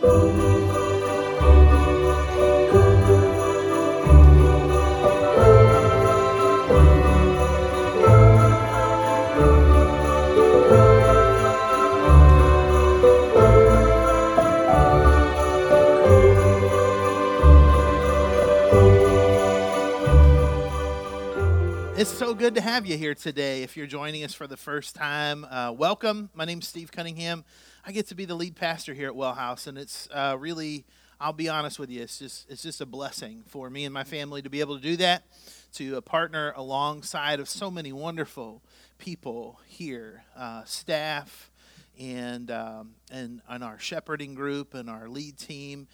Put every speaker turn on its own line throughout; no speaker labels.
Thank you. Good to have you here today. If you're joining us for the first time, uh, welcome. My name's Steve Cunningham. I get to be the lead pastor here at Well House, and it's uh, really, I'll be honest with you, it's just it's just a blessing for me and my family to be able to do that, to uh, partner alongside of so many wonderful people here, uh, staff, and um, and and our shepherding group and our lead team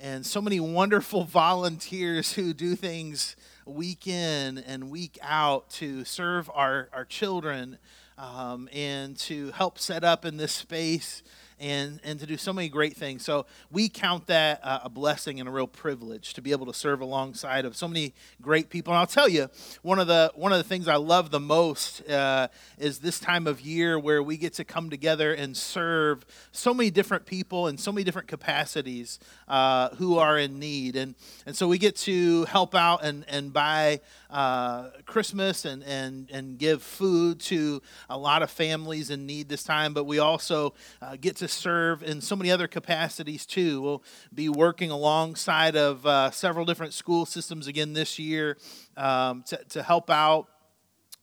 and so many wonderful volunteers who do things week in and week out to serve our, our children um, and to help set up in this space and, and to do so many great things. So we count that uh, a blessing and a real privilege to be able to serve alongside of so many great people. And I'll tell you, one of the one of the things I love the most uh, is this time of year where we get to come together and serve so many different people in so many different capacities uh, who are in need. And and so we get to help out and and buy uh, Christmas and and and give food to a lot of families in need this time. But we also uh, get to serve in so many other capacities too. We'll be working alongside of uh, several different school systems again this year um, to, to help out.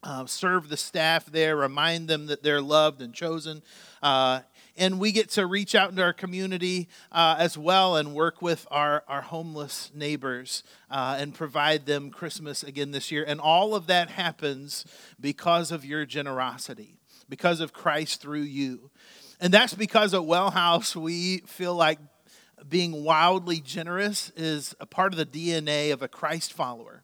Uh, serve the staff there, remind them that they're loved and chosen. Uh, and we get to reach out into our community uh, as well and work with our, our homeless neighbors uh, and provide them Christmas again this year. And all of that happens because of your generosity, because of Christ through you. And that's because at Well House, we feel like being wildly generous is a part of the DNA of a Christ follower.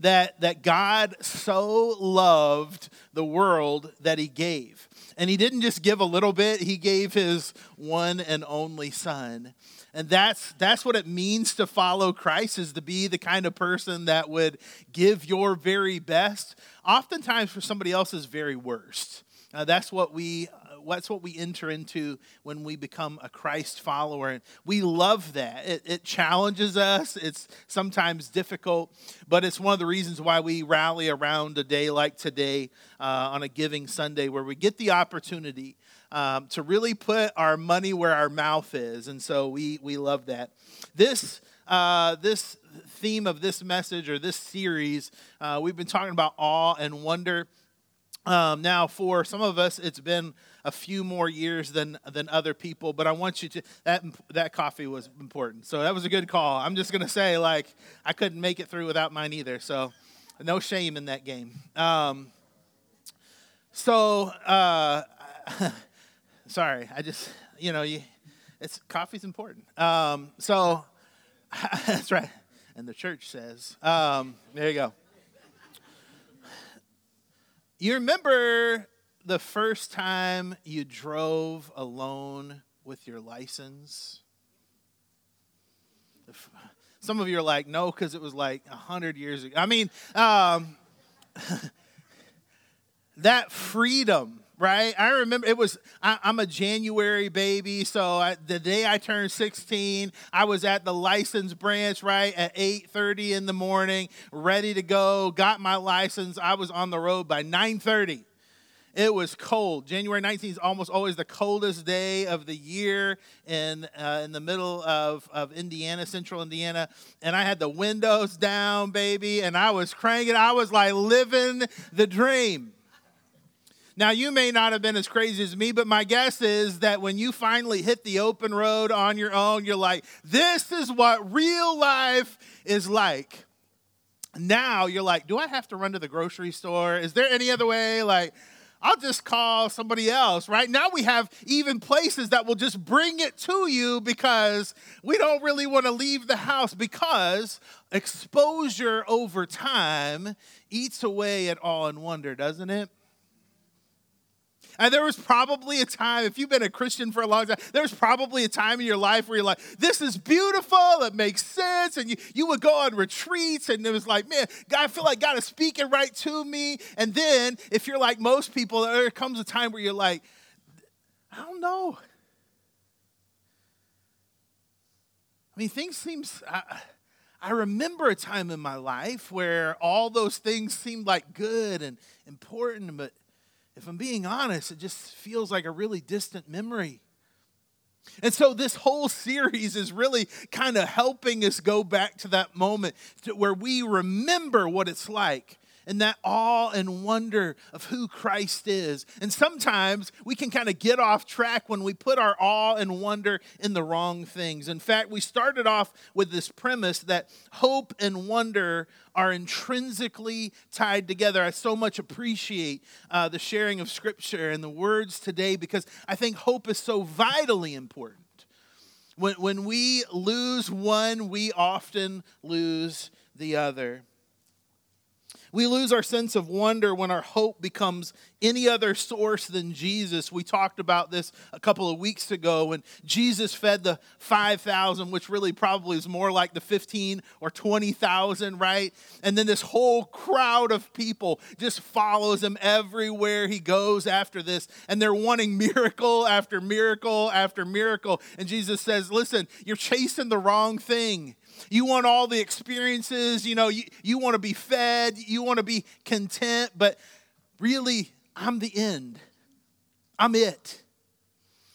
That, that God so loved the world that he gave. And he didn't just give a little bit, he gave his one and only son. And that's that's what it means to follow Christ is to be the kind of person that would give your very best, oftentimes for somebody else's very worst. Uh, that's what we that's what we enter into when we become a Christ follower. And we love that. It, it challenges us. It's sometimes difficult, but it's one of the reasons why we rally around a day like today uh, on a Giving Sunday, where we get the opportunity um, to really put our money where our mouth is. And so we we love that. This uh, this theme of this message or this series, uh, we've been talking about awe and wonder. Um, now, for some of us, it's been a few more years than than other people, but I want you to that that coffee was important. So that was a good call. I'm just gonna say like I couldn't make it through without mine either. So no shame in that game. Um, so uh, sorry, I just you know you it's coffee's important. Um, so that's right, and the church says um, there you go. You remember the first time you drove alone with your license? Some of you are like, no, because it was like 100 years ago. I mean, um, that freedom, right? I remember it was, I, am a January baby. So I, the day I turned 16, I was at the license branch, right, at 8.30 in the morning, ready to go, got my license. I was on the road by 9.30. It was cold. January 19th is almost always the coldest day of the year in, uh, in the middle of, of Indiana, central Indiana. And I had the windows down, baby, and I was cranking. I was like living the dream. Now, you may not have been as crazy as me, but my guess is that when you finally hit the open road on your own, you're like, this is what real life is like. Now you're like, do I have to run to the grocery store? Is there any other way? Like, I'll just call somebody else, right? Now we have even places that will just bring it to you because we don't really want to leave the house because exposure over time eats away at awe and wonder, doesn't it? And there was probably a time, if you've been a Christian for a long time, there's probably a time in your life where you're like, this is beautiful, it makes sense. And you, you would go on retreats, and it was like, man, God, I feel like God is speaking right to me. And then, if you're like most people, there comes a time where you're like, I don't know. I mean, things seems. I remember a time in my life where all those things seemed like good and important, but if I'm being honest, it just feels like a really distant memory. And so, this whole series is really kind of helping us go back to that moment to where we remember what it's like and that awe and wonder of who Christ is. And sometimes we can kind of get off track when we put our awe and wonder in the wrong things. In fact, we started off with this premise that hope and wonder are intrinsically tied together. I so much appreciate uh, the sharing of scripture and the words today because I think hope is so vitally important. When, when we lose one, we often lose the other. We lose our sense of wonder when our hope becomes any other source than Jesus. We talked about this a couple of weeks ago when Jesus fed the 5,000, which really probably is more like the 15 or 20,000, right? And then this whole crowd of people just follows him everywhere he goes after this. And they're wanting miracle after miracle after miracle. And Jesus says, Listen, you're chasing the wrong thing. You want all the experiences, you know, you, you want to be fed, you want to be content, but really, I'm the end. I'm it.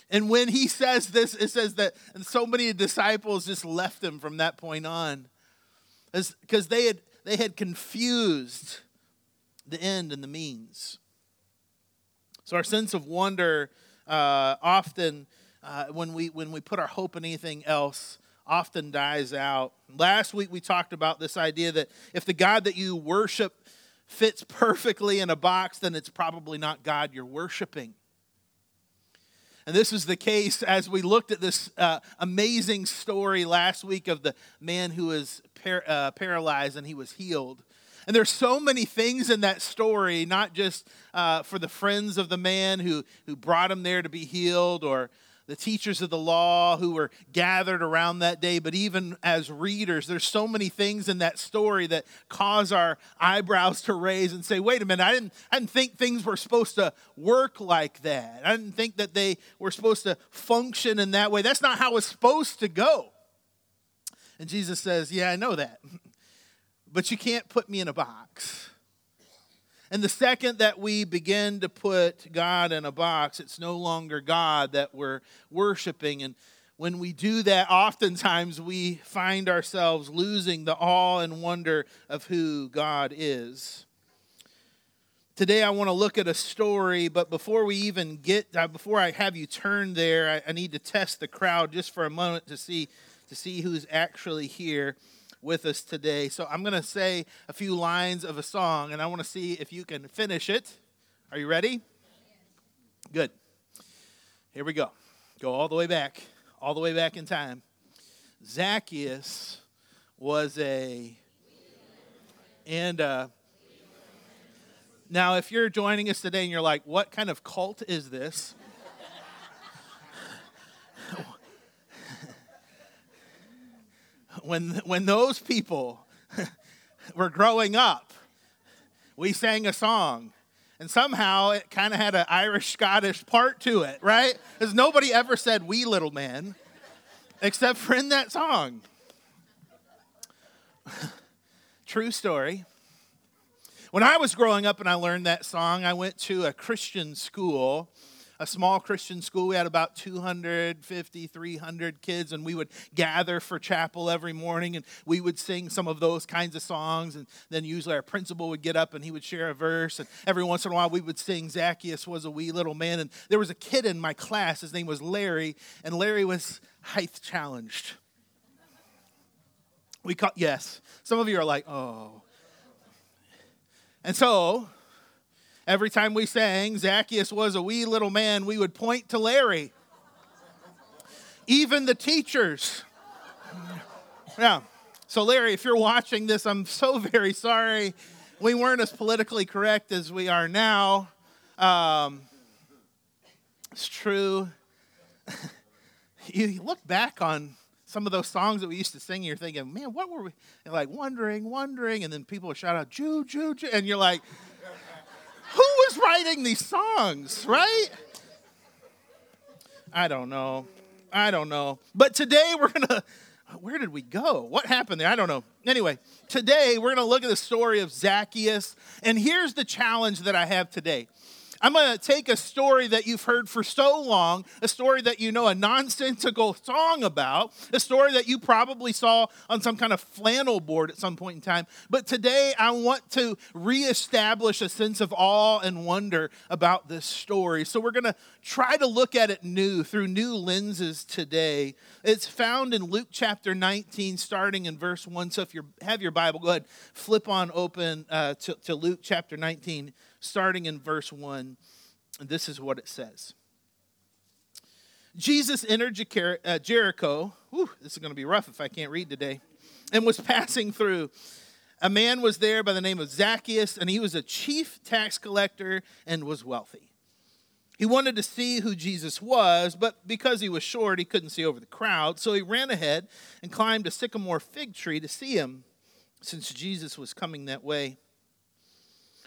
And when he says this, it says that and so many disciples just left him from that point on. Because they had, they had confused the end and the means. So our sense of wonder uh, often, uh, when, we, when we put our hope in anything else, often dies out. Last week we talked about this idea that if the God that you worship fits perfectly in a box, then it's probably not God you're worshiping. And this is the case as we looked at this uh, amazing story last week of the man who was par- uh, paralyzed and he was healed. And there's so many things in that story, not just uh, for the friends of the man who, who brought him there to be healed or the teachers of the law who were gathered around that day, but even as readers, there's so many things in that story that cause our eyebrows to raise and say, wait a minute, I didn't, I didn't think things were supposed to work like that. I didn't think that they were supposed to function in that way. That's not how it's supposed to go. And Jesus says, Yeah, I know that. But you can't put me in a box. And the second that we begin to put God in a box, it's no longer God that we're worshiping. And when we do that, oftentimes we find ourselves losing the awe and wonder of who God is. Today, I want to look at a story, but before we even get, uh, before I have you turn there, I, I need to test the crowd just for a moment to see, to see who's actually here with us today. So I'm going to say a few lines of a song, and I want to see if you can finish it. Are you ready? Good. Here we go. Go all the way back, all the way back in time. Zacchaeus was a, and uh, now if you're joining us today and you're like, what kind of cult is this? When, when those people were growing up, we sang a song. And somehow it kind of had an Irish Scottish part to it, right? Because nobody ever said wee little man except for in that song. True story. When I was growing up and I learned that song, I went to a Christian school a small Christian school. We had about 250, 300 kids, and we would gather for chapel every morning and we would sing some of those kinds of songs. And then usually our principal would get up and he would share a verse. And every once in a while we would sing Zacchaeus was a wee little man. And there was a kid in my class, his name was Larry, and Larry was height challenged. We caught, yes. Some of you are like, oh. And so Every time we sang, Zacchaeus was a wee little man, we would point to Larry. Even the teachers. Yeah. So, Larry, if you're watching this, I'm so very sorry. We weren't as politically correct as we are now. Um, it's true. you look back on some of those songs that we used to sing, you're thinking, man, what were we? And like wondering, wondering, and then people would shout out, Jew, Jew, Jew, and you're like, who was writing these songs, right? I don't know. I don't know. But today we're going to where did we go? What happened there? I don't know. Anyway, today we're going to look at the story of Zacchaeus. And here's the challenge that I have today I'm going to take a story that you've heard for so long, a story that you know a nonsensical song about, a story that you probably saw on some kind of flannel board at some point in time. But today I want to reestablish a sense of awe and wonder about this story. So we're going to try to look at it new through new lenses today. It's found in Luke chapter 19, starting in verse 1. So if you have your Bible, go ahead, flip on open uh, to, to Luke chapter 19 starting in verse 1. And this is what it says Jesus entered uh, Jericho. Whew, this is going to be rough if I can't read today. And was passing through. A man was there by the name of Zacchaeus, and he was a chief tax collector and was wealthy. He wanted to see who Jesus was, but because he was short, he couldn't see over the crowd. So he ran ahead and climbed a sycamore fig tree to see him, since Jesus was coming that way.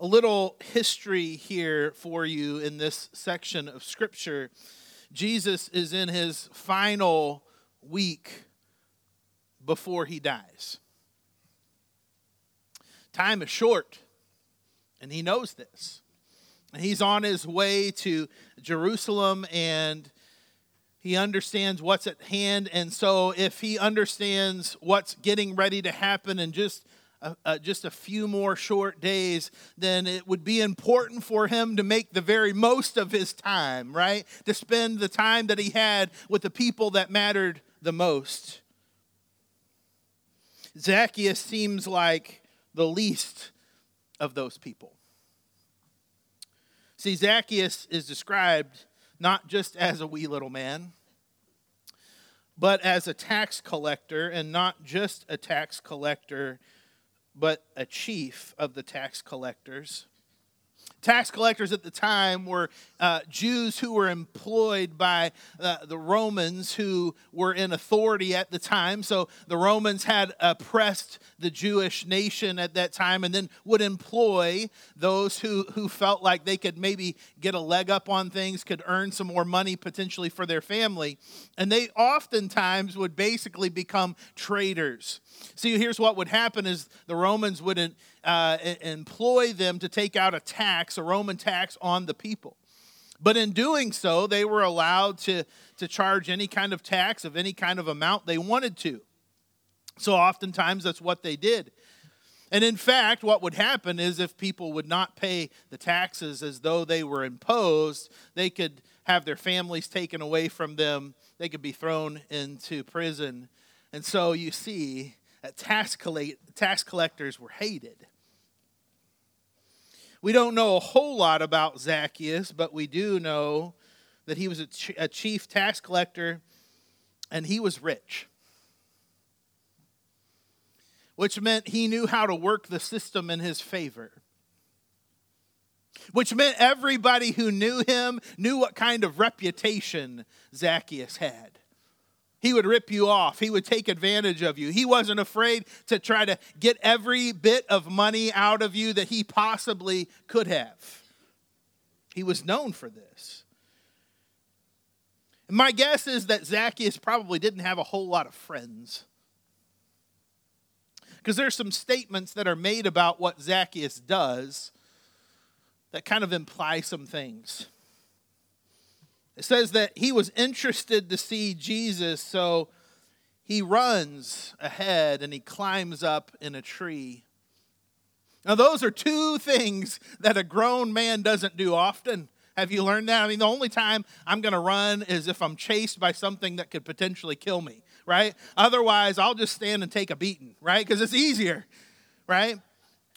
A little history here for you in this section of Scripture. Jesus is in his final week before he dies. Time is short, and he knows this. And He's on his way to Jerusalem and he understands what's at hand. And so, if he understands what's getting ready to happen and just a, a, just a few more short days, then it would be important for him to make the very most of his time, right? To spend the time that he had with the people that mattered the most. Zacchaeus seems like the least of those people. See, Zacchaeus is described not just as a wee little man, but as a tax collector, and not just a tax collector, but a chief of the tax collectors. Tax collectors at the time were uh, Jews who were employed by uh, the Romans who were in authority at the time. So the Romans had oppressed the Jewish nation at that time and then would employ those who, who felt like they could maybe get a leg up on things, could earn some more money potentially for their family. And they oftentimes would basically become traitors. See, here's what would happen is the Romans would uh, employ them to take out a tax, a Roman tax on the people. But in doing so, they were allowed to, to charge any kind of tax of any kind of amount they wanted to. So oftentimes that's what they did. And in fact, what would happen is if people would not pay the taxes as though they were imposed, they could have their families taken away from them, they could be thrown into prison. And so you see, tax, collect- tax collectors were hated. We don't know a whole lot about Zacchaeus, but we do know that he was a, ch- a chief tax collector and he was rich, which meant he knew how to work the system in his favor. Which meant everybody who knew him knew what kind of reputation Zacchaeus had. He would rip you off. He would take advantage of you. He wasn't afraid to try to get every bit of money out of you that he possibly could have. He was known for this. And my guess is that Zacchaeus probably didn't have a whole lot of friends. Because there's some statements that are made about what Zacchaeus does that kind of imply some things. It says that he was interested to see Jesus, so he runs ahead and he climbs up in a tree. Now, those are two things that a grown man doesn't do often. Have you learned that? I mean, the only time I'm going to run is if I'm chased by something that could potentially kill me, right? Otherwise, I'll just stand and take a beating, right? Because it's easier, right?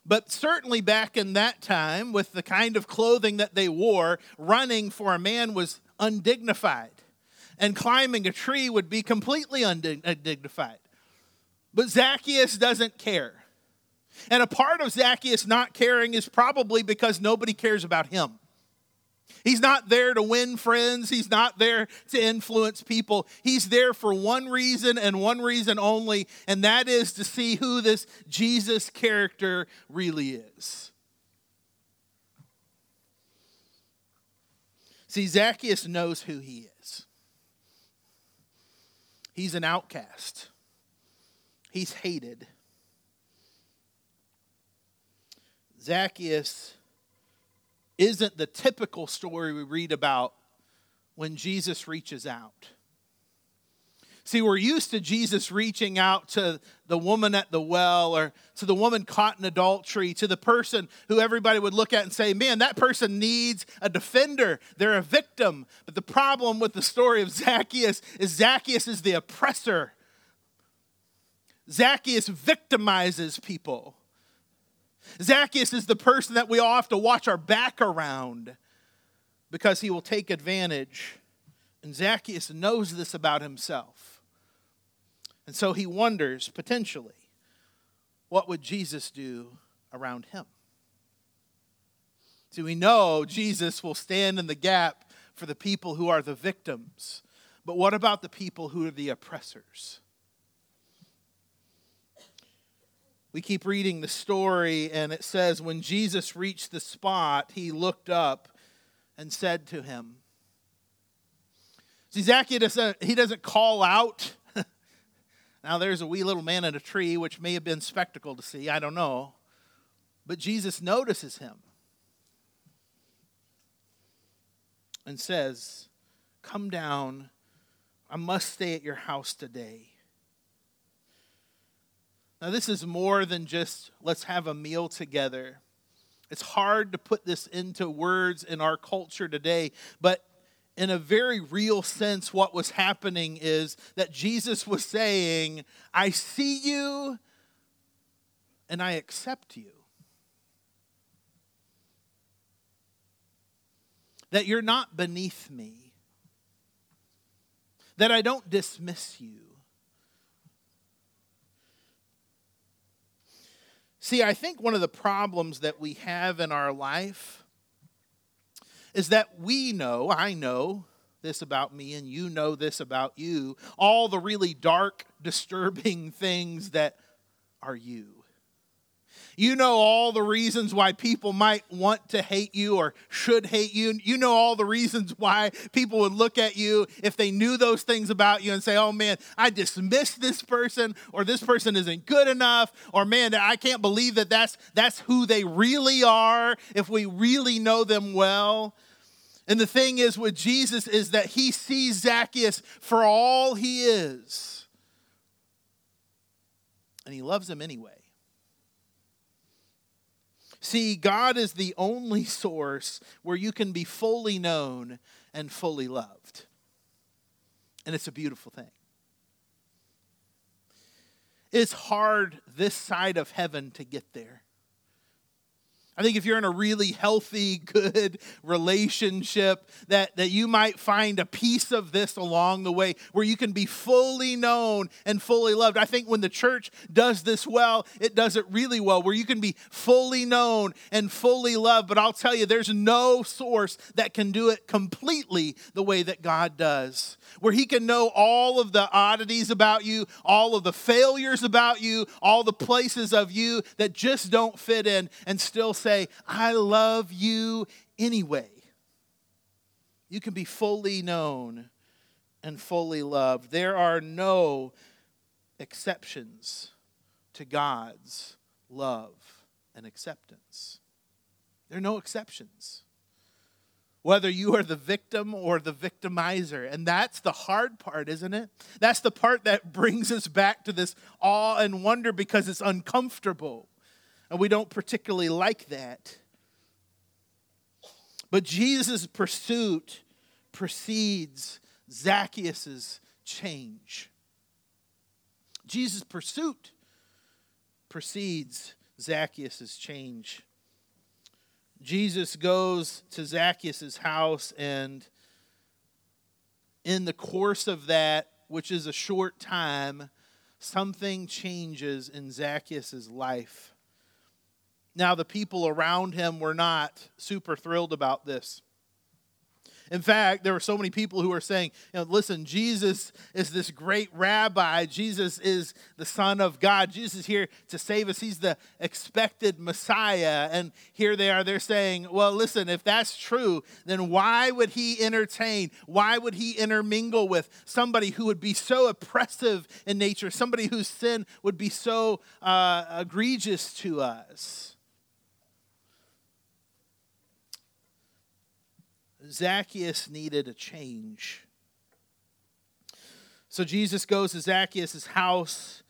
But certainly back in that time, with the kind of clothing that they wore, running for a man was undignified. And climbing a tree would be completely undignified. But Zacchaeus doesn't care. And a part of Zacchaeus not caring is probably because nobody cares about him. He's not there to win friends. He's not there to influence people. He's there for one reason and one reason only, and that is to see who this Jesus character really is. See, Zacchaeus knows who he is. He's an outcast, he's hated. Zacchaeus isn't the typical story we read about when Jesus reaches out. See, we're used to Jesus reaching out to the woman at the well or to the woman caught in adultery, to the person who everybody would look at and say, man, that person needs a defender. They're a victim. But the problem with the story of Zacchaeus is Zacchaeus is the oppressor. Zacchaeus victimizes people. Zacchaeus is the person that we all have to watch our back around because he will take advantage. And Zacchaeus knows this about himself. And so he wonders potentially, what would Jesus do around him? See, we know Jesus will stand in the gap for the people who are the victims. But what about the people who are the oppressors? we keep reading the story, and it says, When Jesus reached the spot, he looked up and said to him, See, Zacchaeus he doesn't call out. Now, there's a wee little man in a tree, which may have been spectacle to see, I don't know. But Jesus notices him and says, Come down. I must stay at your house today. Now, this is more than just let's have a meal together. It's hard to put this into words in our culture today, but in a very real sense, what was happening is that Jesus was saying, I see you and I accept you. That you're not beneath me, that I don't dismiss you See, I think one of the problems that we have in our life is that we know, I know this about me, and you know this about you, all the really dark, disturbing things that are you. You know all the reasons why people might want to hate you or should hate you. You know all the reasons why people would look at you if they knew those things about you and say, oh man, I dismiss this person or this person isn't good enough or man, I can't believe that that's, that's who they really are if we really know them well. And the thing is with Jesus is that he sees Zacchaeus for all he is. And he loves him anyway. See, God is the only source where you can be fully known and fully loved. And it's a beautiful thing. It's hard this side of heaven to get there. I think if you're in a really healthy, good relationship, that, that you might find a piece of this along the way where you can be fully known and fully loved. I think when the church does this well, it does it really well, where you can be fully known and fully loved. But I'll tell you, there's no source that can do it completely the way that God does, where He can know all of the oddities about you, all of the failures about you, all the places of you that just don't fit in, and still say, say, I love you anyway. You can be fully known and fully loved. There are no exceptions to God's love and acceptance. There are no exceptions. Whether you are the victim or the victimizer. And that's the hard part, isn't it? That's the part that brings us back to this awe and wonder because it's uncomfortable. And we don't particularly like that. But Jesus' pursuit precedes Zacchaeus' change. Jesus' pursuit precedes Zacchaeus' change. Jesus goes to Zacchaeus' house, and in the course of that, which is a short time, something changes in Zacchaeus' life. Now, the people around him were not super thrilled about this. In fact, there were so many people who were saying, you know, listen, Jesus is this great rabbi. Jesus is the Son of God. Jesus is here to save us. He's the expected Messiah. And here they are, they're saying, well, listen, if that's true, then why would he entertain? Why would he intermingle with somebody who would be so oppressive in nature, somebody whose sin would be so uh, egregious to us? Zacchaeus needed a change. So Jesus goes to Zacchaeus' house,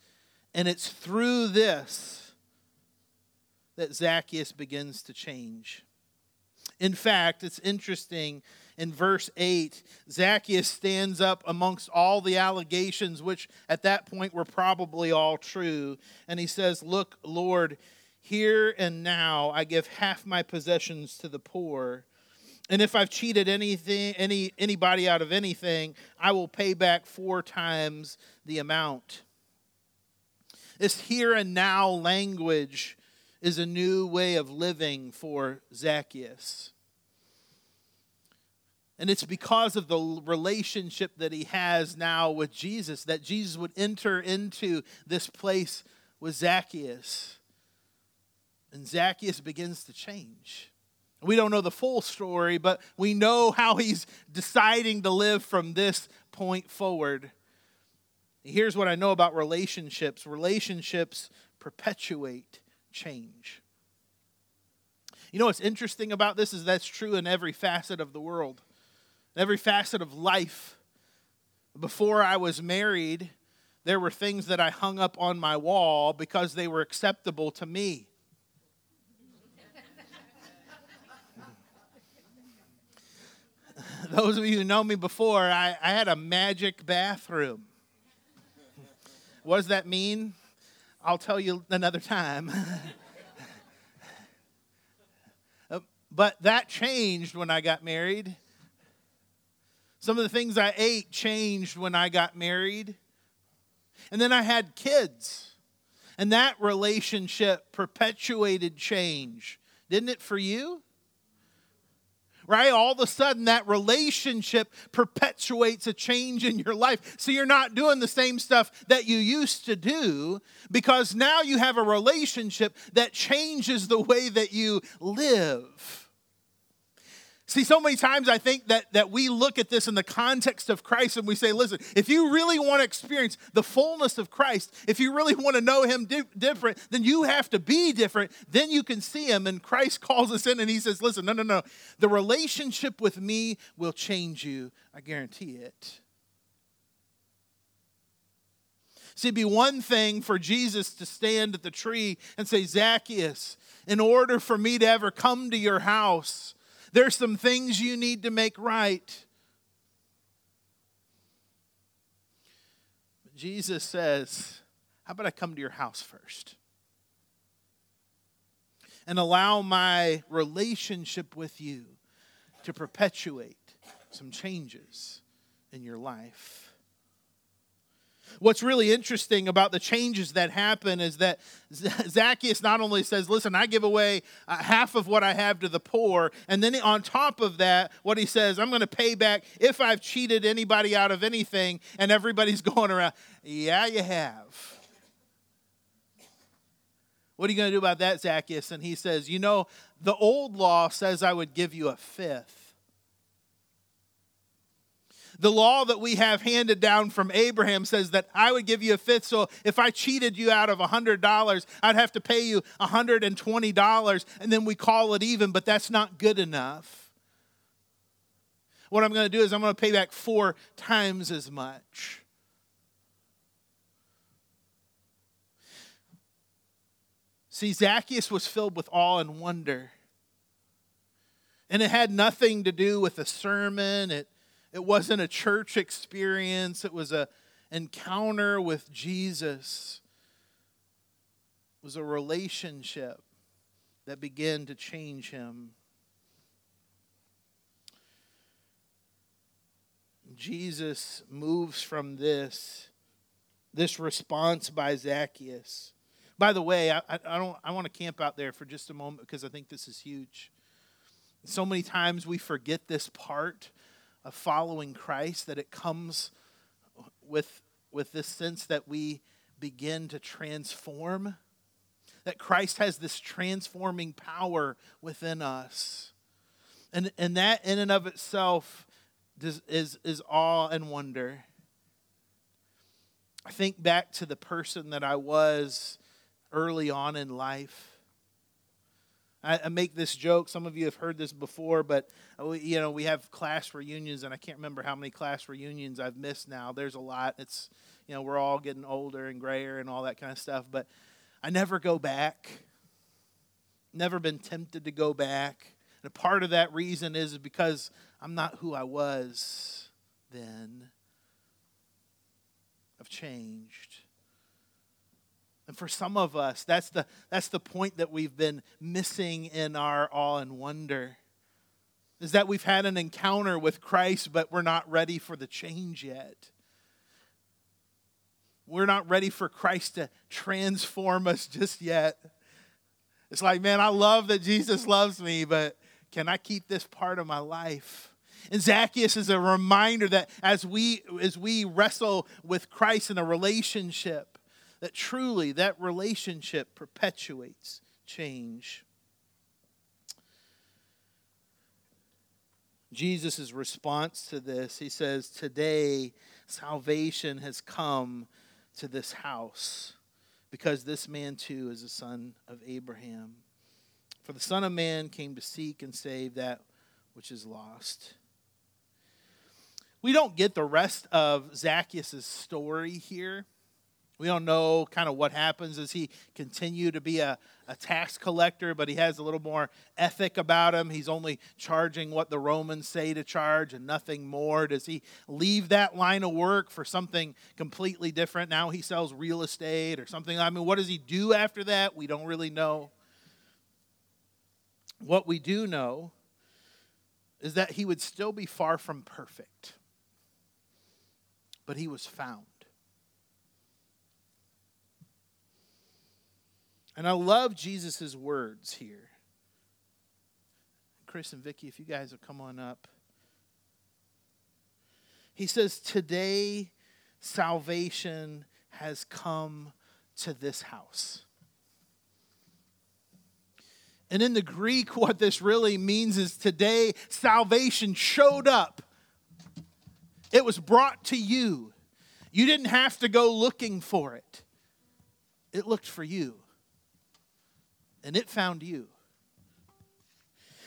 and it's through this that Zacchaeus begins to change. In fact, it's interesting. In verse 8, Zacchaeus stands up amongst all the allegations, which at that point were probably all true. And he says, Look, Lord, here and now I give half my possessions to the poor. And if I've cheated anything, any anybody out of anything, I will pay back four times the amount. This here and now language is a new way of living for Zacchaeus. And it's because of the relationship that he has now with Jesus that Jesus would enter into this place with Zacchaeus. And Zacchaeus begins to change. We don't know the full story, but we know how he's deciding to live from this point forward. Here's what I know about relationships relationships perpetuate change. You know what's interesting about this is that's true in every facet of the world, every facet of life. Before I was married, there were things that I hung up on my wall because they were acceptable to me. Those of you who know me before, I, I had a magic bathroom. What does that mean? I'll tell you another time. Uh, but that changed when I got married. Some of the things I ate changed when I got married. And then I had kids. And that relationship perpetuated change. Didn't it for you? Right? All of a sudden, that relationship perpetuates a change in your life. So you're not doing the same stuff that you used to do because now you have a relationship that changes the way that you live. See, so many times I think that, that we look at this in the context of Christ and we say, listen, if you really want to experience the fullness of Christ, if you really want to know Him di- different, then you have to be different. Then you can see Him. And Christ calls us in and He says, listen, no, no, no. The relationship with me will change you. I guarantee it. See, it'd be one thing for Jesus to stand at the tree and say, Zacchaeus, in order for me to ever come to your house, there's some things you need to make right. Jesus says, How about I come to your house first? And allow my relationship with you to perpetuate some changes in your life. What's really interesting about the changes that happen is that Zacchaeus not only says, Listen, I give away uh, half of what I have to the poor, and then on top of that, what he says, I'm going to pay back if I've cheated anybody out of anything, and everybody's going around, Yeah, you have. What are you going to do about that, Zacchaeus? And he says, You know, the old law says I would give you a fifth the law that we have handed down from Abraham says that I would give you a fifth. So if I cheated you out of $100, I'd have to pay you $120, and then we call it even, but that's not good enough. What I'm going to do is I'm going to pay back four times as much. See, Zacchaeus was filled with awe and wonder. And it had nothing to do with a sermon. It, it wasn't a church experience. It was a encounter with Jesus. It was a relationship that began to change him. Jesus moves from this, this response by Zacchaeus. By the way, I, I don't I want to camp out there for just a moment because I think this is huge. So many times we forget this part of following Christ that it comes with with this sense that we begin to transform that Christ has this transforming power within us. And and that in and of itself is is, is awe and wonder. I think back to the person that I was early on in life I, make this joke. Some of you have heard this before, but uh, you know we have class reunions, and I can't remember how many class reunions I've missed now. There's a lot. It's you know we're all getting older and grayer and all that kind of stuff, but I never go back. Never been tempted to go back. And a part of that reason is because I'm not who I was then. I've changed. And for some of us, that's the, that's the point that we've been missing in our awe and wonder. Is that we've had an encounter with Christ, but we're not ready for the change yet. We're not ready for Christ to transform us just yet. It's like, man, I love that Jesus loves me, but can I keep this part of my life? And Zacchaeus is a reminder that as we as we wrestle with Christ in a relationship, that truly that relationship perpetuates change. Jesus' response to this, he says, Today salvation has come to this house because this man too is a son of Abraham. For the Son of Man came to seek and save that which is lost. We don't get the rest of Zacchaeus' story here. We don't know kind of what happens. Does he continue to be a, a tax collector, but he has a little more ethic about him? He's only charging what the Romans say to charge and nothing more. Does he leave that line of work for something completely different? Now he sells real estate or something. I mean, what does he do after that? We don't really know. What we do know is that he would still be far from perfect, but he was found. And I love Jesus' words here. Chris and Vicki, if you guys will come on up. He says, Today salvation has come to this house. And in the Greek, what this really means is today salvation showed up. It was brought to you. You didn't have to go looking for it, it looked for you and it found you.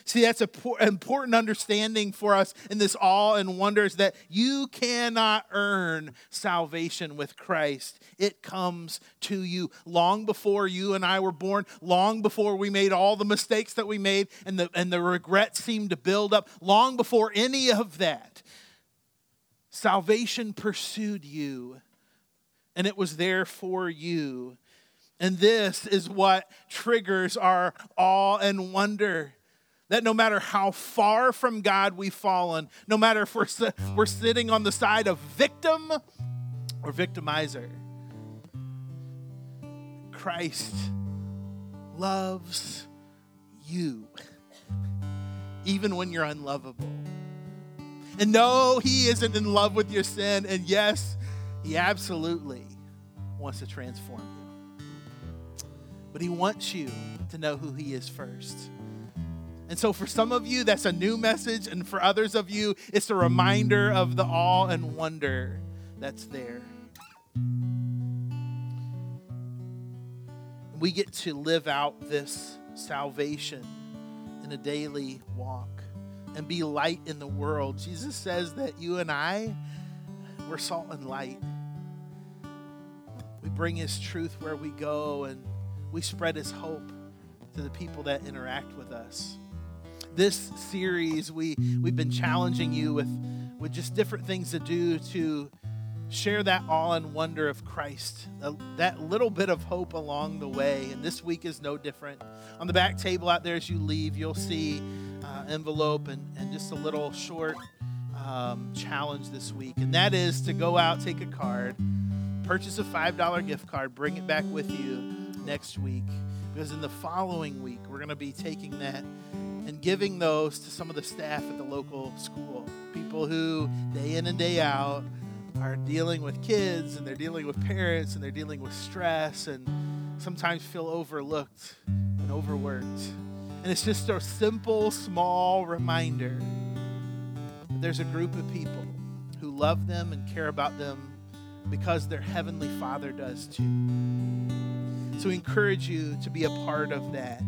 See, that's an important understanding for us in this awe and wonder is that you cannot earn salvation with Christ. It comes to you long before you and I were born, long before we made all the mistakes that we made and the, and the regrets seemed to build up, long before any of that. Salvation pursued you, and it was there for you. And this is what triggers our awe and wonder. That no matter how far from God we've fallen, no matter if we're, we're sitting on the side of victim or victimizer, Christ loves you, even when you're unlovable. And no, He isn't in love with your sin. And yes, He absolutely wants to transform but He wants you to know who He is first. And so, for some of you, that's a new message, and for others of you, it's a reminder of the awe and wonder that's there. We get to live out this salvation in a daily walk and be light in the world. Jesus says that you and I, we're salt and light. We bring His truth where we go and we spread his hope to the people that interact with us. this series, we, we've been challenging you with, with just different things to do to share that awe and wonder of Christ, that little bit of hope along the way. And this week is no different. On the back table out there as you leave, you'll see uh, envelope and, and just a little short um, challenge this week. And that is to go out, take a card, purchase a $5 gift card, bring it back with you next week. Because in the following week, we're going to be taking that and giving those to some of the staff at the local school. People who, day in and day out, are dealing with kids and they're dealing with parents and they're dealing with stress and sometimes feel overlooked and overworked. And it's just a simple, small reminder that there's a group of people who love them and care about them because their Heavenly Father does too. We encourage you to be a part of that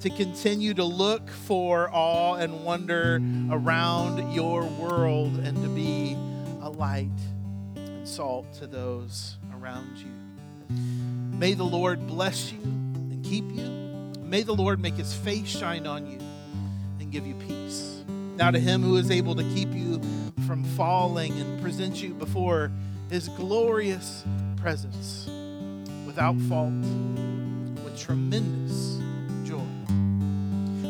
to continue to look for awe and wonder around your world and to be a light and salt to those around you. May the Lord bless you and keep you. May the Lord make his face shine on you and give you peace. Now, to him who is able to keep you from falling and present you before his glorious presence without fault, with tremendous joy.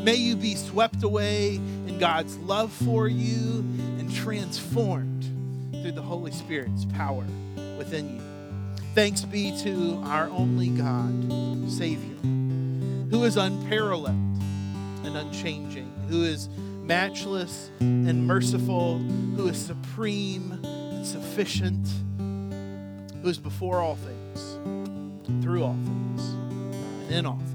May you be swept away in God's love for you and transformed through the Holy Spirit's power within you. Thanks be to our only God, Savior, who is unparalleled and unchanging, who is matchless and merciful, who is supreme and sufficient, who is before all things, through all things, and in all things